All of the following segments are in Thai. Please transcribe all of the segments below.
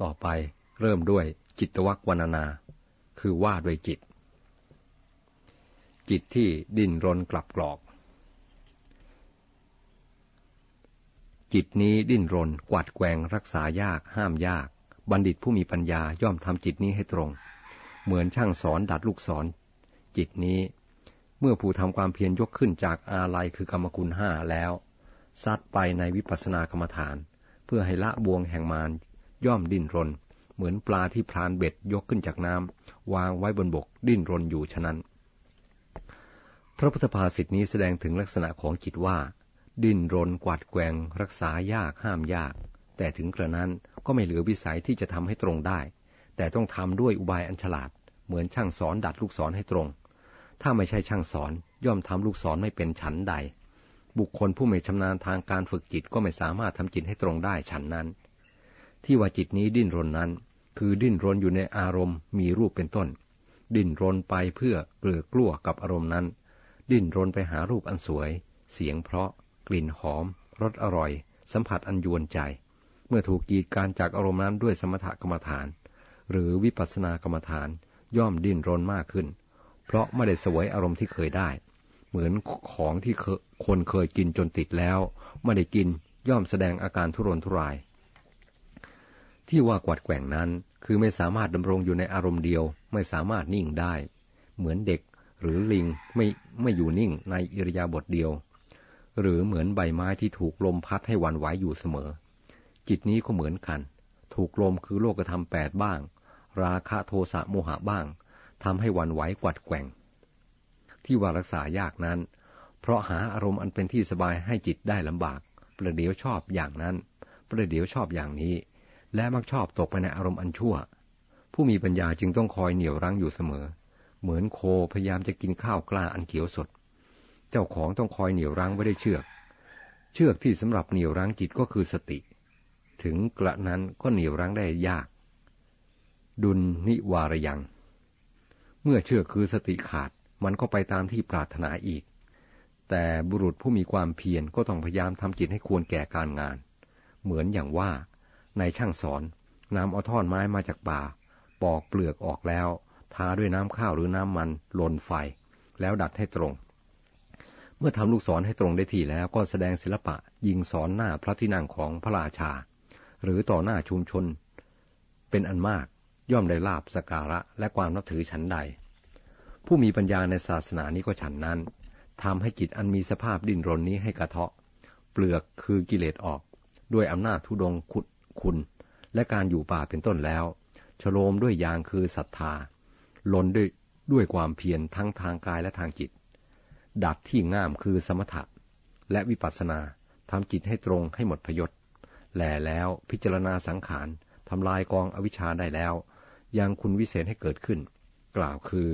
ต่อไปเริ่มด้วยจิตวักวรรณนา คือว่าด้วยจิต จิตที่ดิ้นรนกลับกรอก จิตนี้ดิ้นรนกวาดแกงรักษายาก ห้ามยาก บัณฑิตผู้มีปัญญาย่อมทำจิตนี้ให้ตรง เหมือนช่างสอนดัดลูกศร จิตนี้เมื่อผู้ทำความเพียรยกขึ้นจากอาลัยคือกรรมคุณห้าแล้วซัดไปในวิปัสสนากรรมฐาน เพื่อให้ละบวงแห่งมาร ย่อมดิ้นรน เหมือนปลาที่พรานเบ็ดยกขึ้นจากน้ำวางไว้บนบกดิ้นรนอยู่ฉะนั้น พระพุทธภาษิตนี้แสดงถึงลักษณะของจิตว่า ดิ้นรนกวาดแกงรักษายากห้ามยาก แต่ถึงกระนั้นก็ไม่เหลือวิสัยที่จะทำให้ตรงได้ แต่ต้องทำด้วยอุบายอันฉลาด เหมือนช่างสอนดัดลูกศรให้ตรง ถ้าไม่ใช่ช่างสอนย่อมทำลูกศรไม่เป็นฉันใดบุคคลผู้ไม่ชำนาญทางการฝึกจิตก็ไม่สามารถทำจิตให้ตรงได้ฉันนั้น ที่ว่าจิตนี้ดิ้นรนนั้น คือดิ้นรนอยู่ในอารมณ์มีรูปเป็นต้น ดิ้นรนไปเพื่อเกลือกลั้วกับอารมณ์นั้น ดิ้นรนไปหารูปอันสวย เสียงเพราะ กลิ่นหอมรสอร่อย สัมผัสอันยวนใจ เมื่อถูกกีดการจากอารมณ์นั้นด้วยสมถกรรมฐาน หรือวิปัสสนากรรมฐานย่อมดิ้นรนมากขึ้น เพราะไม่ได้สวยอารมณ์ที่เคยได้ เหมือนของที่คนเคยกินจนติดแล้ว ไม่ได้กินย่อมแสดงอาการทุรนทุราย ที่ว่ากวัดแกว่งนั้น คือไม่สามารถดำรงอยู่ในอารมณ์เดียว ไม่สามารถนิ่งได้ เหมือนเด็กหรือลิงไม่ไม่อยู่นิ่งในอิริยาบถเดียว หรือเหมือนใบไม้ที่ถูกลมพัดให้วันไหวอยู่เสมอ จิตนี้ก็เหมือนกัน ถูกลมคือโลกธรรมแปดบ้าง ราคะโทสะโมหะบ้างทำให้วันไหวกวัดแกว่ง ที่ว่ารักษายากนั้น เพราะหาอารมณ์อันเป็นที่สบายให้จิตได้ลำบาก ประเดี๋ยวชอบอย่างนั้น ประเดี๋ยวชอบอย่างนี้ และมักชอบตกไปในอารมณ์อันชั่ว ผู้มีปัญญาจึงต้องคอยเหนี่ยวรั้งอยู่เสมอ เหมือนโคพยายามจะกินข้าวกล้าอันเขียวสด เจ้าของต้องคอยเหนี่ยวรั้งไว้ได้เชือก เชือกที่สำหรับเหนี่ยวรั้งจิตก็คือสติ ถึงกระนั้นก็เหนี่ยวรั้งได้ยาก ดุลนิวารยัง เมื่อเชือกคือสติขาดมันก็ไปตามที่ปรารถนาอีก แต่บุรุษผู้มีความเพียรก็ต้องพยายามทำจิตให้ควรแก่การงาน เหมือนอย่างว่า ในช่างสอนนำเอาท่อนไม้มาจากป่า ปอกเปลือกออกแล้ว ทาด้วยน้ำข้าวหรือน้ำมันลนไฟ แล้วดัดให้ตรง เมื่อทำลูกศรให้ตรงได้ที่แล้วก็แสดงศิลปะยิงสอนหน้าพระที่นั่งของพระราชา หรือต่อหน้าชุมชน เป็นอันมากย่อมได้ลาบสการะและความนับถือฉันใด ผู้มีปัญญาในศาสนานี้ก็ฉันนั้นทำให้จิตอันมีสภาพดิ้นรนนี้ให้กระเทาะ เปลือกคือกิเลสออก ด้วยอำนาจทุดงขุด คุณ และการอยู่ป่าเป็นต้นแล้ว ฉโลมด้วยยางคือศรัทธา ลนด้วยด้วยความเพียรทั้งทางกายและทางจิต ดัดที่ง่ามคือสมถะ และวิปัสสนาทำจิตให้ตรงให้หมดพยศแหล่แล้วพิจารณาสังขารทำลายกองอวิชชาได้แล้ว ยังคุณวิเศษให้เกิดขึ้น กล่าวคือ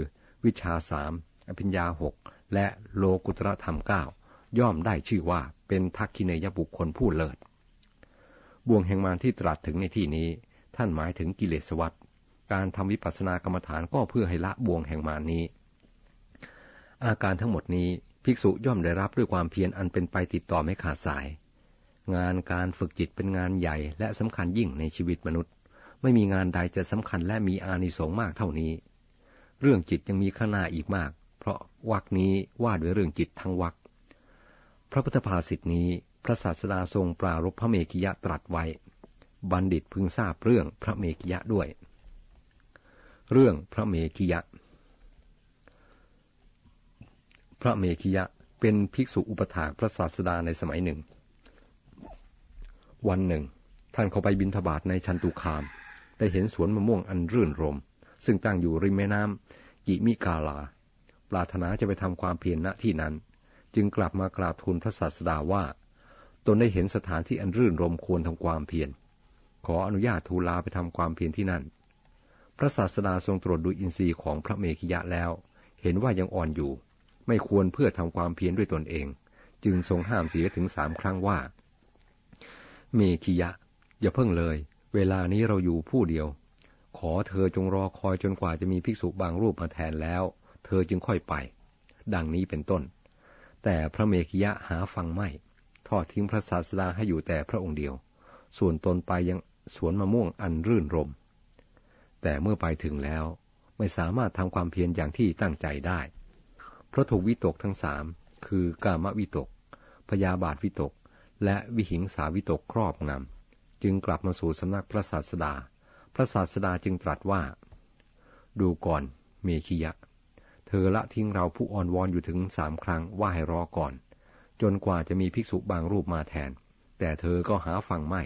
วิชาสามอภิญญาหกและโลกุตระธรรมเก้าย่อมได้ชื่อว่าเป็นทักขิเนยบุคคลผู้เลิศ บ่วงแห่งมารที่ตรัสถึงในที่นี้ ท่านหมายถึงกิเลสวัฏการทำวิปัสสนากรรมฐานก็เพื่อให้ละบ่วงแห่งมารนี้ อาการทั้งหมดนี้ภิกษุย่อมได้รับด้วยความเพียรอันเป็นไปติดต่อไม่ขาดสาย งานการฝึกจิตเป็นงานใหญ่และสำคัญยิ่งในชีวิตมนุษย์ ไม่มีงานใดจะสำคัญและมีอานิสงส์มากเท่านี้ เรื่องจิตยังมีข้างหน้าอีกมาก เพราะวักนี้ว่าด้วยเรื่องจิตทั้งวักพระพุทธภาษิตนี้ พระศาสดาทรงปรารบพระเมกิยะตรัสไว้ บัณฑิตพึงทราบเรื่องพระเมกิยะด้วย เรื่องพระเมกิยะ พระเมกิยะเป็นภิกษุอุปถากพระศาสดาในสมัยหนึ่ง วันหนึ่ง ท่านเข้าไปบินทบาทในชันตุคาม ได้เห็นสวนมะม่วงอันรื่นรม ซึ่งตั้งอยู่ริมแม่น้ำกิมิกาลา ปรารถนาจะไปทำความเพียรณที่นั้น จึงกลับมากราบทูลพระศาสดาว่า ตนได้เห็นสถานที่อันรื่นรมควรทำความเพียร ขออนุญาตทูลาไปทำความเพียรที่นั่น พระศาสดาทรงตรวจดูอินทรีย์ของพระเมขิยะแล้ว เห็นว่ายังอ่อนอยู่ ไม่ควรเพื่อทำความเพียรด้วยตนเอง จึงทรงห้ามเสียถึงสามครั้งว่า เมขิยะ อย่าเพิ่งเลย เวลานี้เราอยู่ผู้เดียว ขอเธอจงรอคอยจนกว่าจะมีภิกษุบางรูปมาแทนแล้ว เธอจึงค่อยไป ดังนี้เป็นต้น แต่พระเมขิยะหาฟังไม่ ทอดทิ้งพระศาสดาให้อยู่แต่พระองค์เดียว ส่วนตนไปยังสวนมะม่วงอันรื่นรม แต่เมื่อไปถึงแล้วไม่สามารถทำความเพียรอย่างที่ตั้งใจได้ เพราะถูกวิตกทั้งสามคือกามวิตก พยาบาทวิตก และวิหิงสาวิตกครอบงำ จึงกลับมาสู่สำนักพระศาสดา พระศาสดาจึงตรัสว่า ดูก่อน เมขิยะ เธอละทิ้งเราผู้อ่อนวอนอยู่ถึงสามครั้งว่าให้รอก่อน จนกว่าจะมีภิกษุบางรูปมาแทน แต่เธอก็หาฟังไม่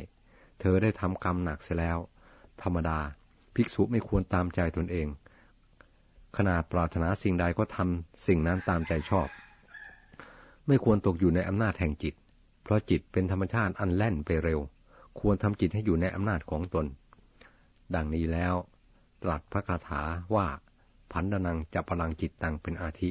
เธอได้ทำกรรมหนักเสียแล้ว ธรรมดา ภิกษุไม่ควรตามใจตนเอง ขนาดปรารถนาสิ่งใดก็ทำสิ่งนั้นตามใจชอบ ไม่ควรตกอยู่ในอำนาจแห่งจิต เพราะจิตเป็นธรรมชาติอันแล่นไปเร็ว ควรทำจิตให้อยู่ในอำนาจของตน ดังนี้แล้ว ตรัสพระคาถาว่า พันดนังจะพลังจิตตังเป็นอาทิ